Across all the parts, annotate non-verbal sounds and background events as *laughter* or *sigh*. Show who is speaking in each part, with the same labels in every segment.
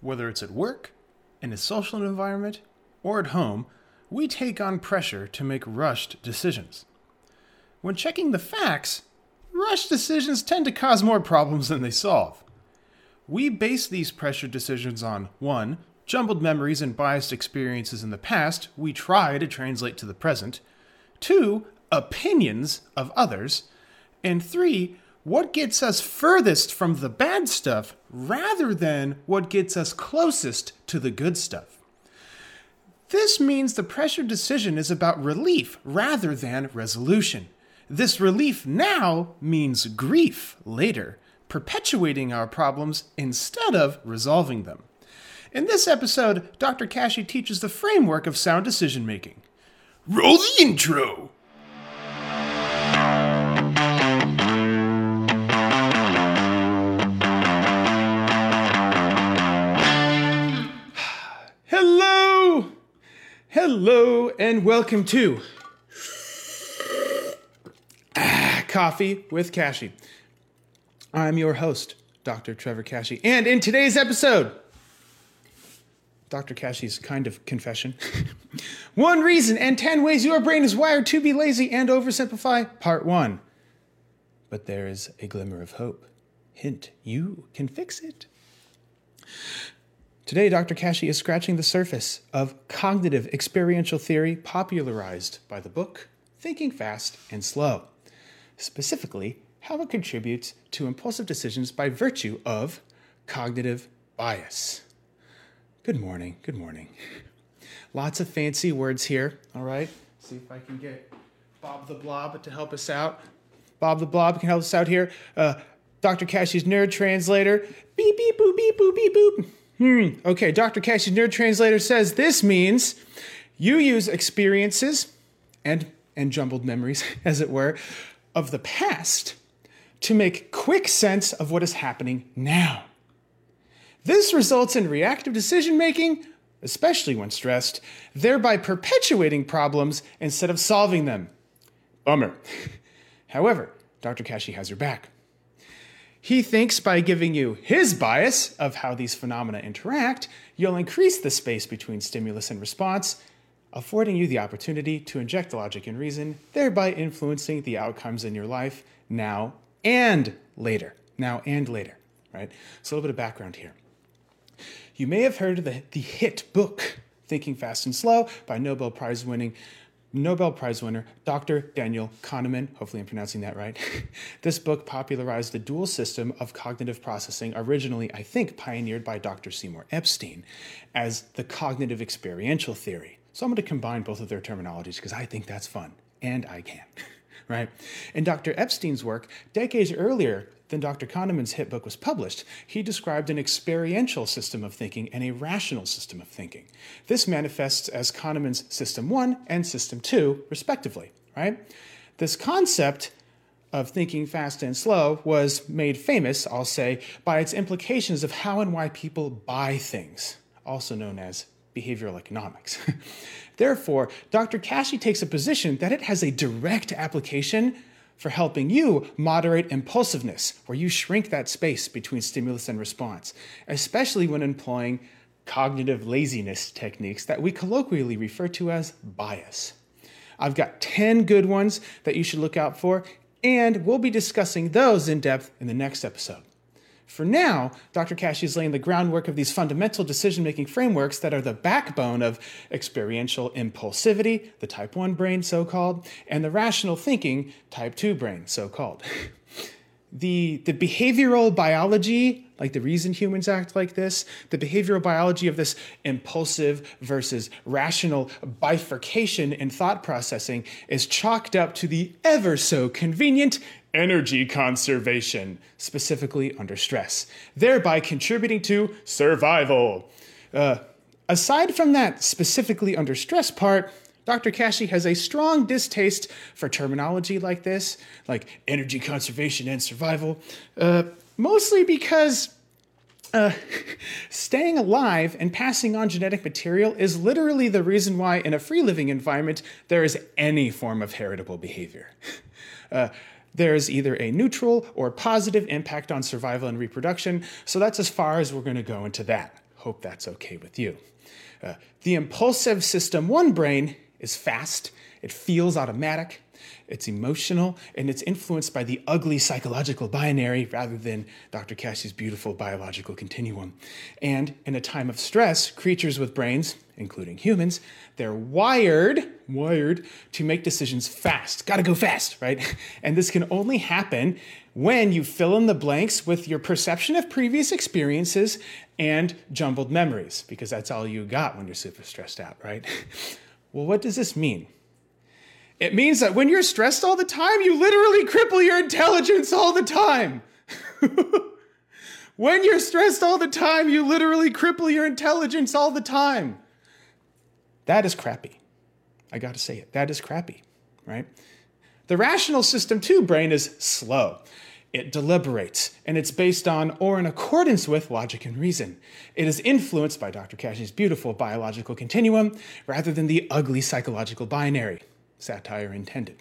Speaker 1: Whether it's at work, in a social environment, or at home, we take on pressure to make rushed decisions. When checking the facts, rushed decisions tend to cause more problems than they solve. We base these pressure decisions on 1. Jumbled memories and biased experiences in the past we try to translate to the present, 2. Opinions of others, and 3 what gets us furthest from the bad stuff rather than what gets us closest to the good stuff. This means the pressure decision is about relief rather than resolution. This relief now means grief later, perpetuating our problems instead of resolving them. In this episode, Dr. Kashey teaches the framework of sound decision making. Roll the intro! Hello, and welcome to Coffee with Kashey. I'm your host, Dr. Trevor Kashey, and in today's episode, Dr. Kashey's kind of confession. *laughs* one reason and 10 ways your brain is wired to be lazy and oversimplify, part one. But there is a glimmer of hope. Hint, you can fix it. Today, Dr. Kashey is scratching the surface of cognitive experiential theory popularized by the book Thinking Fast and Slow, specifically, how it contributes to impulsive decisions by virtue of cognitive bias. Good morning, good morning. Lots of fancy words here, all right? See if I can get Bob the Blob to help us out. Bob the Blob can help us out here. Uh, Dr. Kashey's nerd translator. Beep, beep, boop, beep, boop, beep, boop. Hmm. Okay, Dr. Kashey's nerd translator says this means you use experiences and and jumbled memories, *laughs* as it were, of the past to make quick sense of what is happening now. This results in reactive decision making, especially when stressed, thereby perpetuating problems instead of solving them. Bummer. *laughs* However, Dr. Kashey has your back. He thinks by giving you his bias of how these phenomena interact, you'll increase the space between stimulus and response, affording you the opportunity to inject logic and reason, thereby influencing the outcomes in your life now and later. Now and later, right? So, a little bit of background here. You may have heard of the, the hit book, Thinking Fast and Slow, by Nobel Prize winning Nobel Prize winner Dr. Daniel Kahneman, hopefully I'm pronouncing that right. *laughs* this book popularized the dual system of cognitive processing, originally, I think, pioneered by Dr. Seymour Epstein, as the cognitive experiential theory. So I'm going to combine both of their terminologies because I think that's fun, and I can. *laughs* right? In Dr. Epstein's work, decades earlier, than Dr. Kahneman's hit book was published, he described an experiential system of thinking and a rational system of thinking. This manifests as Kahneman's System 1 and System 2, respectively, right? This concept of thinking fast and slow was made famous, I'll say, by its implications of how and why people buy things, also known as behavioral economics. *laughs* Therefore, Dr. Kashey takes a position that it has a direct application for helping you moderate impulsiveness, where you shrink that space between stimulus and response, especially when employing cognitive laziness techniques that we colloquially refer to as bias. I've got 10 good ones that you should look out for, and we'll be discussing those in depth in the next episode. For now, Dr. Kashey is laying the groundwork of these fundamental decision making frameworks that are the backbone of experiential impulsivity, the type 1 brain, so called, and the rational thinking, type 2 brain, so called. *laughs* the, the behavioral biology, like the reason humans act like this, the behavioral biology of this impulsive versus rational bifurcation in thought processing is chalked up to the ever so convenient energy conservation, specifically under stress, thereby contributing to survival. Uh, aside from that specifically under stress part, Dr. Kashey has a strong distaste for terminology like this, like energy conservation and survival, uh, mostly because uh, *laughs* staying alive and passing on genetic material is literally the reason why, in a free living environment, there is any form of heritable behavior. *laughs* Uh, there is either a neutral or positive impact on survival and reproduction, so that's as far as we're going to go into that. Hope that's okay with you. Uh, the impulsive system one brain is fast, it feels automatic, it's emotional, and it's influenced by the ugly psychological binary rather than Dr. Kashey's beautiful biological continuum. And in a time of stress, creatures with brains, including humans, they're wired, wired to make decisions fast. Gotta go fast, right? *laughs* And this can only happen when you fill in the blanks with your perception of previous experiences and jumbled memories, because that's all you got when you're super stressed out, right? *laughs* Well, what does this mean? It means that when you're stressed all the time, you literally cripple your intelligence all the time. *laughs* when you're stressed all the time, you literally cripple your intelligence all the time. That is crappy. I got to say it. That is crappy, right? The rational system, too, brain is slow. It deliberates, and it's based on or in accordance with logic and reason. It is influenced by Dr. Kashey's beautiful biological continuum rather than the ugly psychological binary, satire intended.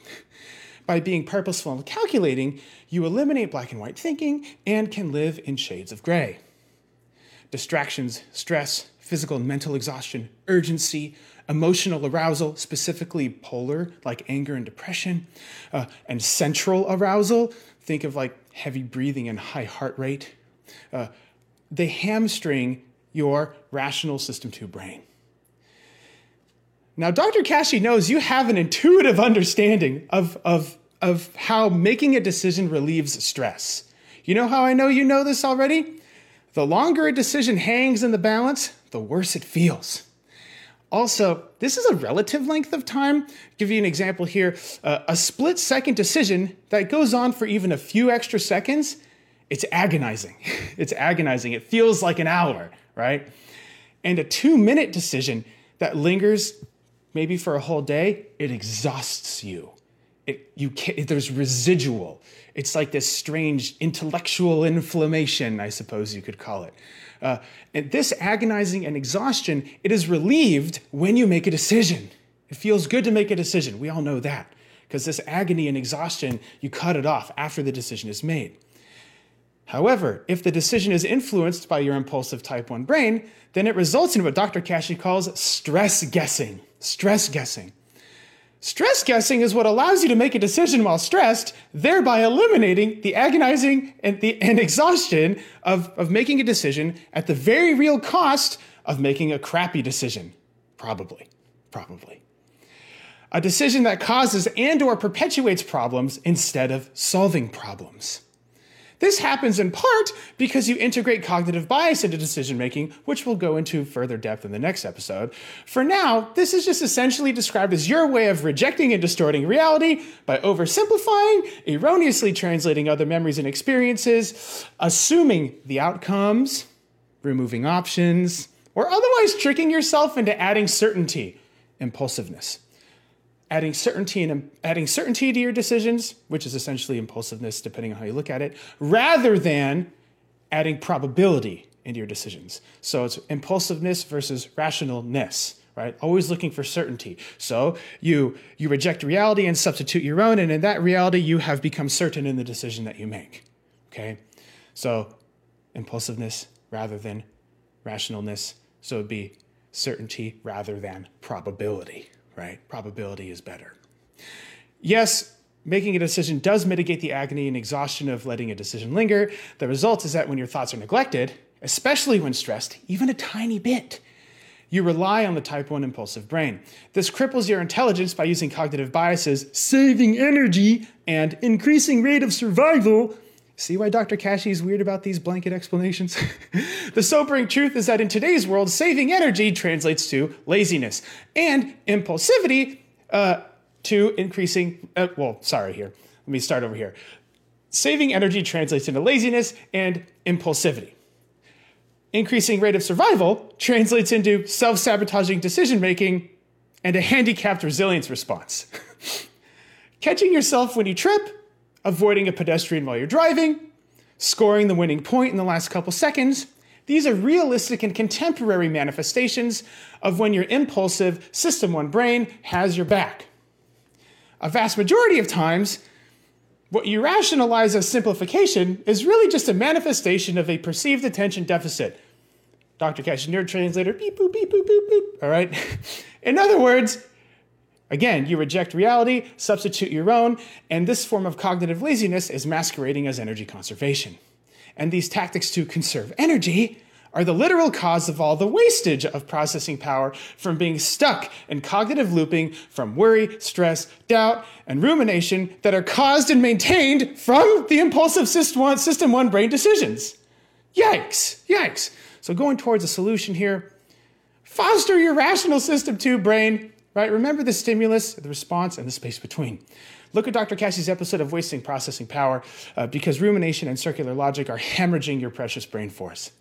Speaker 1: By being purposeful and calculating, you eliminate black and white thinking and can live in shades of gray. Distractions, stress, physical and mental exhaustion, urgency, emotional arousal, specifically polar, like anger and depression, uh, and central arousal, think of like heavy breathing and high heart rate. Uh, they hamstring your rational system 2 brain. Now, Dr. Kashey knows you have an intuitive understanding of, of, of how making a decision relieves stress. You know how I know you know this already? The longer a decision hangs in the balance, the worse it feels. Also, this is a relative length of time. I'll give you an example here. Uh, a split second decision that goes on for even a few extra seconds, it's agonizing. *laughs* it's agonizing. It feels like an hour, right? And a two minute decision that lingers maybe for a whole day, it exhausts you. It, you can't, there's residual. It's like this strange intellectual inflammation, I suppose you could call it. Uh, and this agonizing and exhaustion, it is relieved when you make a decision. It feels good to make a decision. We all know that. Because this agony and exhaustion, you cut it off after the decision is made. However, if the decision is influenced by your impulsive type 1 brain, then it results in what Dr. Kashey calls stress guessing. Stress guessing. Stress guessing is what allows you to make a decision while stressed, thereby eliminating the agonizing and, the, and exhaustion of, of making a decision at the very real cost of making a crappy decision. Probably. Probably. A decision that causes and or perpetuates problems instead of solving problems. This happens in part because you integrate cognitive bias into decision making, which we'll go into further depth in the next episode. For now, this is just essentially described as your way of rejecting and distorting reality by oversimplifying, erroneously translating other memories and experiences, assuming the outcomes, removing options, or otherwise tricking yourself into adding certainty, impulsiveness adding certainty and adding certainty to your decisions, which is essentially impulsiveness, depending on how you look at it, rather than adding probability into your decisions. So it's impulsiveness versus rationalness right? Always looking for certainty. So you you reject reality and substitute your own and in that reality you have become certain in the decision that you make okay? So impulsiveness rather than rationalness. So it'd be certainty rather than probability right? Probability is better. Yes, making a decision does mitigate the agony and exhaustion of letting a decision linger. The result is that when your thoughts are neglected, especially when stressed, even a tiny bit, you rely on the type 1 impulsive brain. This cripples your intelligence by using cognitive biases, saving energy, and increasing rate of survival. See why Dr. Kashey is weird about these blanket explanations? *laughs* the sobering truth is that in today's world, saving energy translates to laziness and impulsivity uh, to increasing. Uh, well, sorry, here. Let me start over here. Saving energy translates into laziness and impulsivity. Increasing rate of survival translates into self sabotaging decision making and a handicapped resilience response. *laughs* Catching yourself when you trip avoiding a pedestrian while you're driving, scoring the winning point in the last couple seconds. These are realistic and contemporary manifestations of when your impulsive System 1 brain has your back. A vast majority of times, what you rationalize as simplification is really just a manifestation of a perceived attention deficit. Dr. Cash, nerd translator, beep, boop, beep, boop, boop, boop. All right. *laughs* In other words, again, you reject reality, substitute your own, and this form of cognitive laziness is masquerading as energy conservation. And these tactics to conserve energy are the literal cause of all the wastage of processing power from being stuck in cognitive looping from worry, stress, doubt, and rumination that are caused and maintained from the impulsive system one, brain decisions. Yikes, yikes. So, going towards a solution here, foster your rational system two brain, right? Remember the stimulus, the response, and the space between. Look at Dr. Kashey's episode of Wasting Processing Power uh, because rumination and circular logic are hemorrhaging your precious brain force.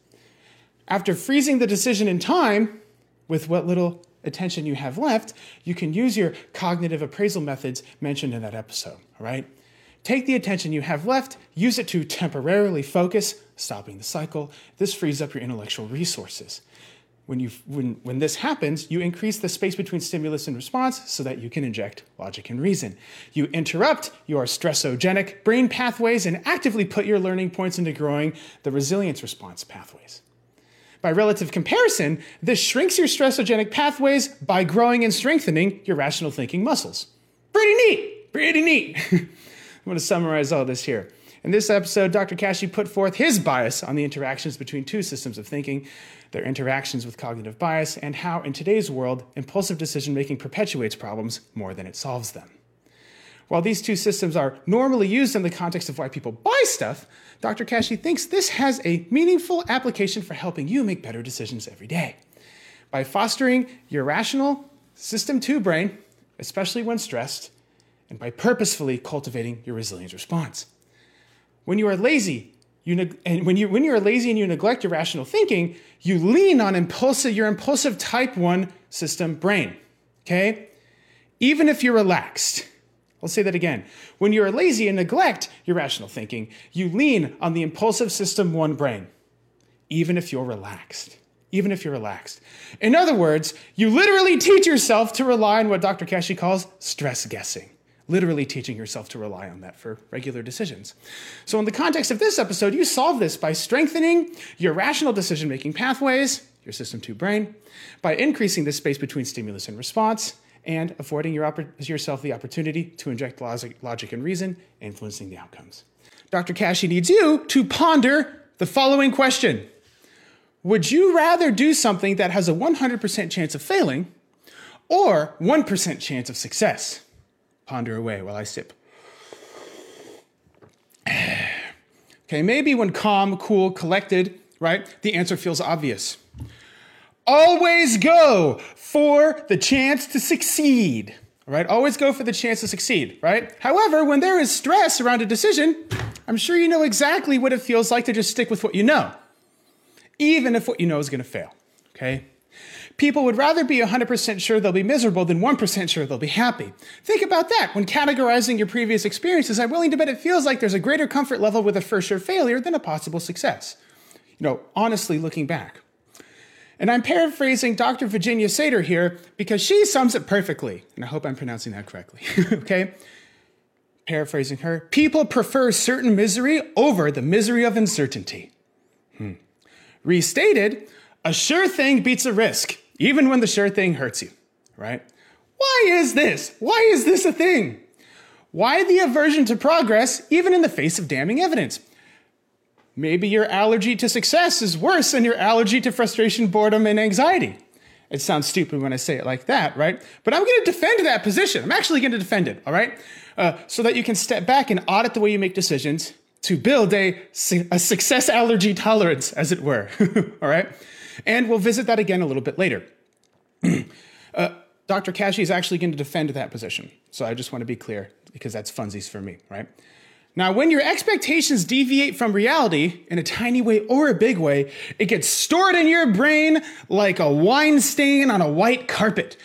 Speaker 1: After freezing the decision in time, with what little attention you have left, you can use your cognitive appraisal methods mentioned in that episode, all right? Take the attention you have left, use it to temporarily focus, stopping the cycle. This frees up your intellectual resources. When, you, when, when this happens, you increase the space between stimulus and response so that you can inject logic and reason. You interrupt your stressogenic brain pathways and actively put your learning points into growing the resilience response pathways. By relative comparison, this shrinks your stressogenic pathways by growing and strengthening your rational thinking muscles. Pretty neat, pretty neat. *laughs* I'm to summarize all this here. In this episode, Dr. Kashey put forth his bias on the interactions between two systems of thinking, their interactions with cognitive bias, and how, in today's world, impulsive decision making perpetuates problems more than it solves them. While these two systems are normally used in the context of why people buy stuff, Dr. Kashey thinks this has a meaningful application for helping you make better decisions every day. By fostering your rational system 2 brain, especially when stressed, and by purposefully cultivating your resilience response. When you are lazy, you neg- and when you when you are lazy and you neglect your rational thinking, you lean on impulsive your impulsive type 1 system brain. Okay? Even if you're relaxed, I'll say that again. When you are lazy and neglect your rational thinking, you lean on the impulsive system one brain, even if you're relaxed. Even if you're relaxed. In other words, you literally teach yourself to rely on what Dr. Kashey calls stress guessing. Literally teaching yourself to rely on that for regular decisions. So, in the context of this episode, you solve this by strengthening your rational decision making pathways, your system 2 brain, by increasing the space between stimulus and response, and affording your yourself the opportunity to inject logic, logic and reason, influencing the outcomes. Dr. Kashey needs you to ponder the following question Would you rather do something that has a 100% chance of failing or 1% chance of success? Ponder away while I sip. *sighs* Okay, maybe when calm, cool, collected, right, the answer feels obvious. Always go for the chance to succeed. Right? Always go for the chance to succeed, right? However, when there is stress around a decision, I'm sure you know exactly what it feels like to just stick with what you know, even if what you know is to fail. Okay? People would rather be 100% sure they'll be miserable than 1% sure they'll be happy. Think about that. When categorizing your previous experiences, I'm willing to bet it feels like there's a greater comfort level with a for sure failure than a possible success. You know, honestly looking back. And I'm paraphrasing Dr. Virginia Satir here because she sums it perfectly. And I hope I'm pronouncing that correctly. *laughs* okay? Paraphrasing her people prefer certain misery over the misery of uncertainty. Hmm. Restated, a sure thing beats a risk, even when the sure thing hurts you, right? Why is this? Why is this a thing? Why the aversion to progress, even in the face of damning evidence? Maybe your allergy to success is worse than your allergy to frustration, boredom, and anxiety. It sounds stupid when I say it like that, right? But I'm going to defend that position. I'm actually going to defend it, all right? Uh, so that you can step back and audit the way you make decisions to build a, a success allergy tolerance, as it were, *laughs* all right? And we'll visit that again a little bit later. *clears throat* uh, Dr. Kashey is actually going to defend that position. So I just want to be clear because that's funsies for me, right? Now, when your expectations deviate from reality in a tiny way or a big way, it gets stored in your brain like a wine stain on a white carpet.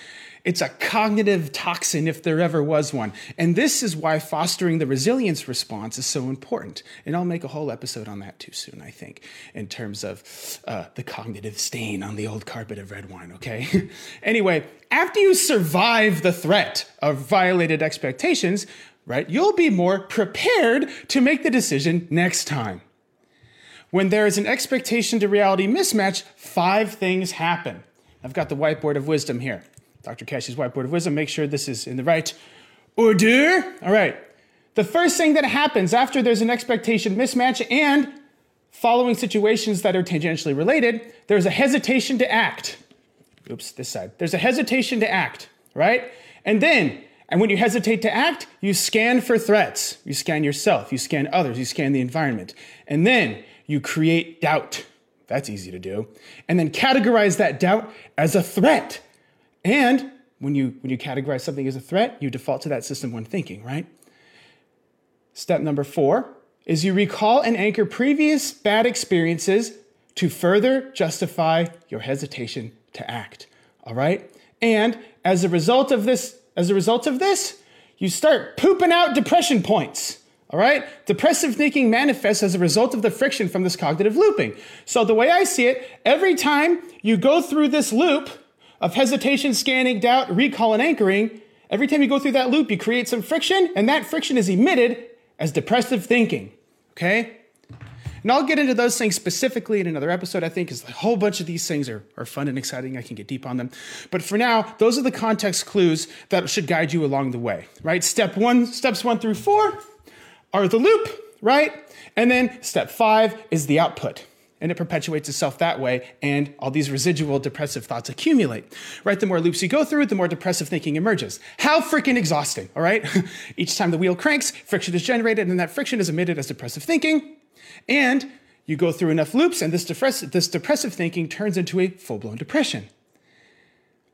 Speaker 1: It's a cognitive toxin if there ever was one. And this is why fostering the resilience response is so important. And I'll make a whole episode on that too soon, I think, in terms of uh, the cognitive stain on the old carpet of red wine, okay? *laughs* anyway, after you survive the threat of violated expectations, right? You'll be more prepared to make the decision next time. when there is an expectation to reality mismatch, five things happen. I've got the whiteboard of wisdom here. Dr. Kashey's whiteboard of wisdom. Make sure this is in the right order. All right. The first thing that happens after there's an expectation mismatch and following situations that are tangentially related, there's a hesitation to act. Oops, this side. There's a hesitation to act, right? And then, and when you hesitate to act, you scan for threats. You scan yourself, you scan others, you scan the environment. And then you create doubt. That's easy to do. And then categorize that doubt as a threat. And when you when you categorize something as a threat, you default to that system when thinking, right? Step number 4 is you recall and anchor previous bad experiences to further justify your hesitation to act. All right? And as a result of this, as a result of this, you start pooping out depression points. All right? Depressive thinking manifests as a result of the friction from this cognitive looping. So the way I see it, every time you go through this loop of hesitation, scanning, doubt, recall, and anchoring, every time you go through that loop, you create some friction, and that friction is emitted as depressive thinking. Okay? And I'll get into those things specifically in another episode, I think, because a whole bunch of these things are, are fun and exciting. I can get deep on them. But for now, those are the context clues that should guide you along the way, right? Step one, steps one through four are the loop, right? And then step five is the output. And it perpetuates itself that way, and all these residual depressive thoughts accumulate. Right? The more loops you go through, the more depressive thinking emerges. How freaking exhausting, all right? *laughs* Each time the wheel cranks, friction is generated, and that friction is emitted as depressive thinking. And you go through enough loops, and this, depress- this depressive thinking turns into a full blown depression.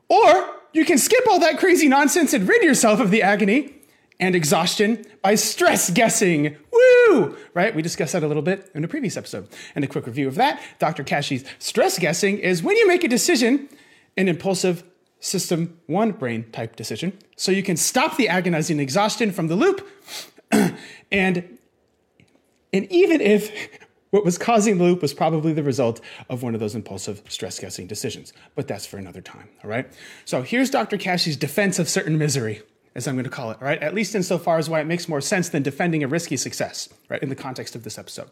Speaker 1: Or you can skip all that crazy nonsense and rid yourself of the agony and exhaustion by stress guessing. Woo! Right? We discussed that a little bit in a previous episode. And a quick review of that Dr. Kashey's stress guessing is when you make a decision, an impulsive system one brain type decision, so you can stop the agonizing exhaustion from the loop. *clears throat* and, and even if *laughs* what was causing the loop was probably the result of one of those impulsive stress guessing decisions. But that's for another time, all right? So here's Dr. Kashey's defense of certain misery as I'm going to call it, right? At least insofar as why it makes more sense than defending a risky success, right, in the context of this episode.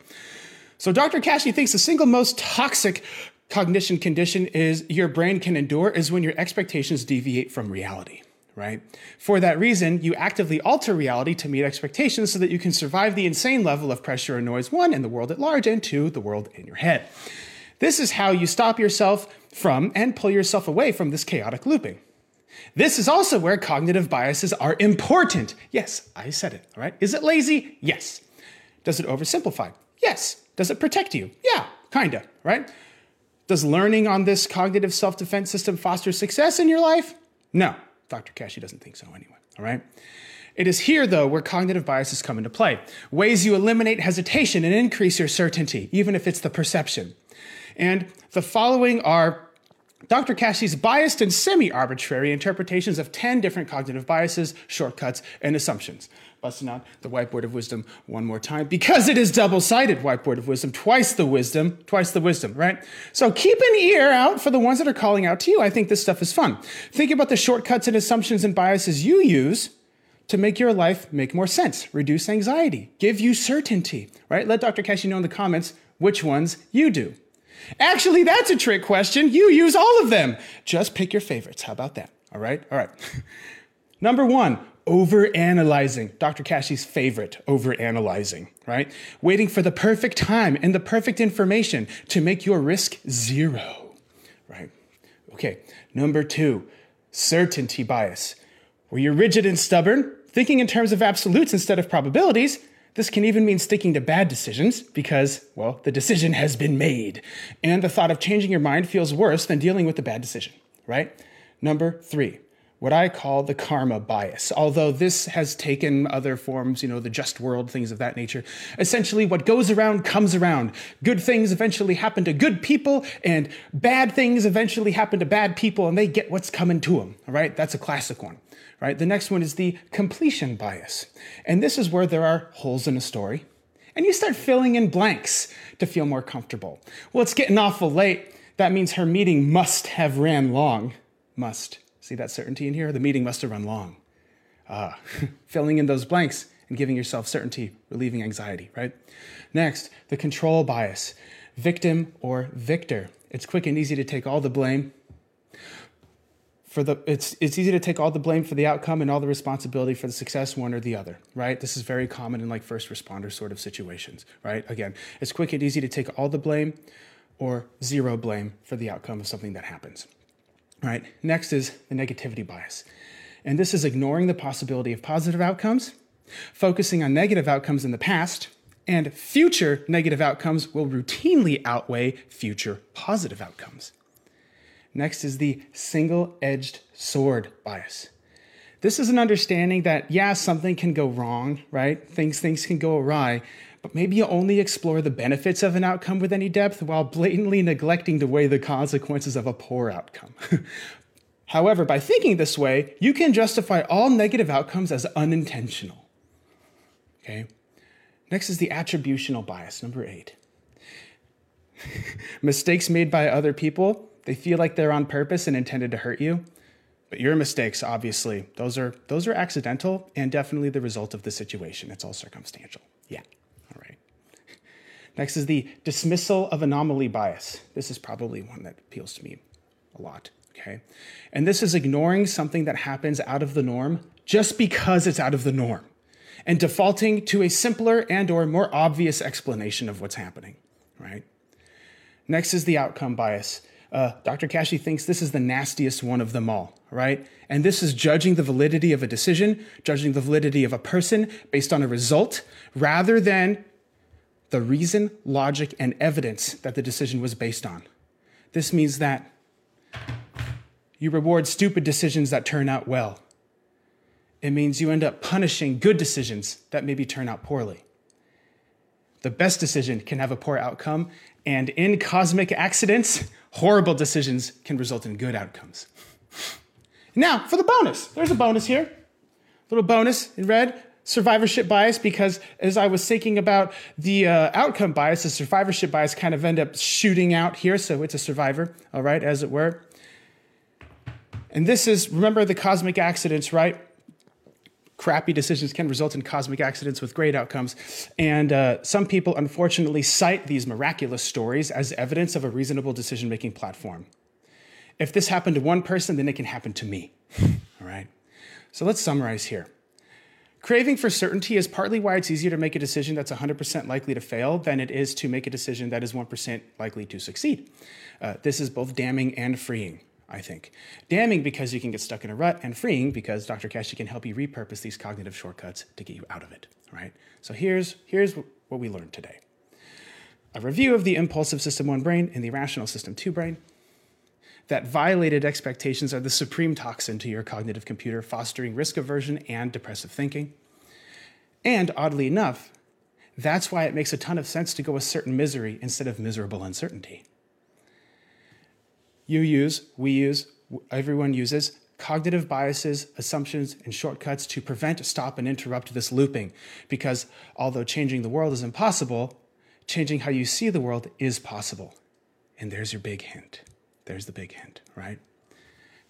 Speaker 1: So Dr. Kashey thinks the single most toxic cognition condition is your brain can endure is when your expectations deviate from reality, right? For that reason, you actively alter reality to meet expectations so that you can survive the insane level of pressure and noise, one, in the world at large, and two, the world in your head. This is how you stop yourself from and pull yourself away from this chaotic looping. This is also where cognitive biases are important. Yes, I said it, all right? Is it lazy? Yes. Does it oversimplify? Yes. Does it protect you? Yeah, kinda, right? Does learning on this cognitive self defense system foster success in your life? No. Dr. Kashey doesn't think so anyway, all right? It is here, though, where cognitive biases come into play. Ways you eliminate hesitation and increase your certainty, even if it's the perception. And the following are Dr. Kashey's biased and semi arbitrary interpretations of 10 different cognitive biases, shortcuts, and assumptions. Busting out the whiteboard of wisdom one more time because it is double sided whiteboard of wisdom, twice the wisdom, twice the wisdom, right? So keep an ear out for the ones that are calling out to you. I think this stuff is fun. Think about the shortcuts and assumptions and biases you use to make your life make more sense, reduce anxiety, give you certainty, right? Let Dr. Kashey know in the comments which ones you do. Actually, that's a trick question. You use all of them. Just pick your favorites. How about that? All right? All right. *laughs* Number one, overanalyzing. Dr. Kashey's favorite, overanalyzing, right? Waiting for the perfect time and the perfect information to make your risk zero, right? Okay. Number two, certainty bias, where you're rigid and stubborn, thinking in terms of absolutes instead of probabilities, this can even mean sticking to bad decisions because, well, the decision has been made. And the thought of changing your mind feels worse than dealing with the bad decision, right? Number three, what I call the karma bias. Although this has taken other forms, you know, the just world, things of that nature. Essentially, what goes around comes around. Good things eventually happen to good people, and bad things eventually happen to bad people, and they get what's coming to them. All right, that's a classic one right? The next one is the completion bias. And this is where there are holes in a story. And you start filling in blanks to feel more comfortable. Well, it's getting awful late. That means her meeting must have ran long. Must. See that certainty in here? The meeting must have run long. Ah, *laughs* filling in those blanks and giving yourself certainty, relieving anxiety, right? Next, the control bias, victim or victor. It's quick and easy to take all the blame for the it's it's easy to take all the blame for the outcome and all the responsibility for the success one or the other right? This is very common in like first responder sort of situations right? Again it's quick and easy to take all the blame or zero blame for the outcome of something that happens right? Next is the negativity bias. And this is ignoring the possibility of positive outcomes focusing on negative outcomes in the past and future negative outcomes will routinely outweigh future positive outcomes Next is the single edged sword bias. This is an understanding that, yeah, something can go wrong, right? Things, things can go awry, but maybe you only explore the benefits of an outcome with any depth while blatantly neglecting to weigh the consequences of a poor outcome. *laughs* However, by thinking this way, you can justify all negative outcomes as unintentional. Okay? Next is the attributional bias, number eight. *laughs* Mistakes made by other people they feel like they're on purpose and intended to hurt you. But your mistakes, obviously, those are those are accidental and definitely the result of the situation. It's all circumstantial. Yeah. All right. Next is the dismissal of anomaly bias. This is probably one that appeals to me a lot. Okay. And this is ignoring something that happens out of the norm just because it's out of the norm and defaulting to a simpler and or more obvious explanation of what's happening, right? Next is the outcome bias. Uh, Dr. Kashey thinks this is the nastiest one of them all, right? And this is judging the validity of a decision, judging the validity of a person based on a result, rather than the reason, logic, and evidence that the decision was based on. This means that you reward stupid decisions that turn out well. It means you end up punishing good decisions that maybe turn out poorly. The best decision can have a poor outcome, and in cosmic accidents, horrible decisions can result in good outcomes. Now, for the bonus. There's a bonus here. Little bonus in red survivorship bias because as I was thinking about the uh, outcome bias, the survivorship bias kind of end up shooting out here. So it's a survivor, all right, as it were. And this is, remember the cosmic accidents, right? Crappy decisions can result in cosmic accidents with great outcomes. And uh, some people, unfortunately, cite these miraculous stories as evidence of a reasonable decision making platform. If this happened to one person, then it can happen to me. All right? So let's summarize here. Craving for certainty is partly why it's easier to make a decision that's 100% likely to fail than it is to make a decision that is 1% likely to succeed. Uh, this is both damning and freeing. I think. Damning because you can get stuck in a rut, and freeing because Dr. Kashey can help you repurpose these cognitive shortcuts to get you out of it, right? So here's, here's what we learned today. A review of the impulsive system 1 brain and the rational system 2 brain. That violated expectations are the supreme toxin to your cognitive computer, fostering risk aversion and depressive thinking. And oddly enough, that's why it makes a ton of sense to go with certain misery instead of miserable uncertainty you use, we use, everyone uses cognitive biases, assumptions, and shortcuts to prevent, stop, and interrupt this looping. Because although changing the world is impossible, changing how you see the world is possible. And there's your big hint. There's the big hint, right?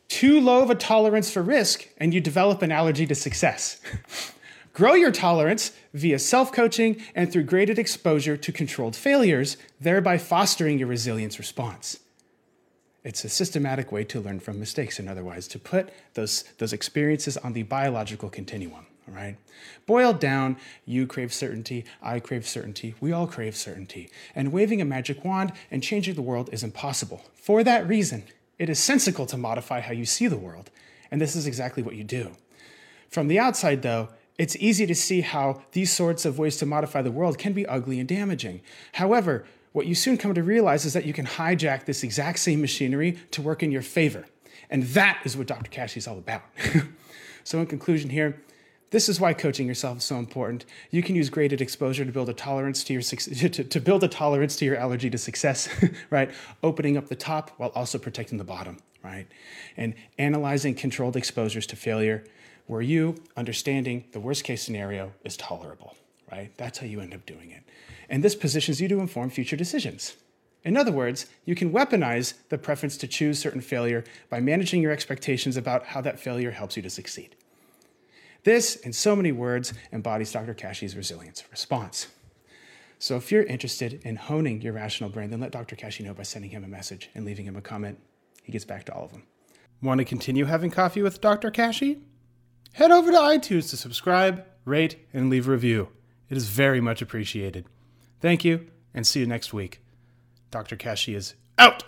Speaker 1: Too low of a tolerance for risk, and you develop an allergy to success. *laughs* Grow your tolerance via self coaching and through graded exposure to controlled failures, thereby fostering your resilience response. It's a systematic way to learn from mistakes, in other words, to put those, those experiences on the biological continuum. All right? Boiled down, you crave certainty, I crave certainty, we all crave certainty. And waving a magic wand and changing the world is impossible. For that reason, it is sensical to modify how you see the world. And this is exactly what you do. From the outside, though, it's easy to see how these sorts of ways to modify the world can be ugly and damaging. However, what you soon come to realize is that you can hijack this exact same machinery to work in your favor. And that is what Dr. Kashey is all about. *laughs* so, in conclusion, here, this is why coaching yourself is so important. You can use graded exposure to build a tolerance to your *laughs* to, to build a tolerance to your allergy to success, *laughs* right? Opening up the top while also protecting the bottom, right? And analyzing controlled exposures to failure, where you understanding the worst case scenario is tolerable, right? That's how you end up doing it and this positions you to inform future decisions. In other words, you can weaponize the preference to choose certain failure by managing your expectations about how that failure helps you to succeed. This, in so many words, embodies Dr. Kashey's resilience response. So if you're interested in honing your rational brain, then let Dr. Kashey know by sending him a message and leaving him a comment. He gets back to all of them. Want to continue having coffee with Dr. Kashey? Head over to iTunes to subscribe, rate, and leave a review. It is very much appreciated. Thank you, and see you next week. Dr. Kashey is out!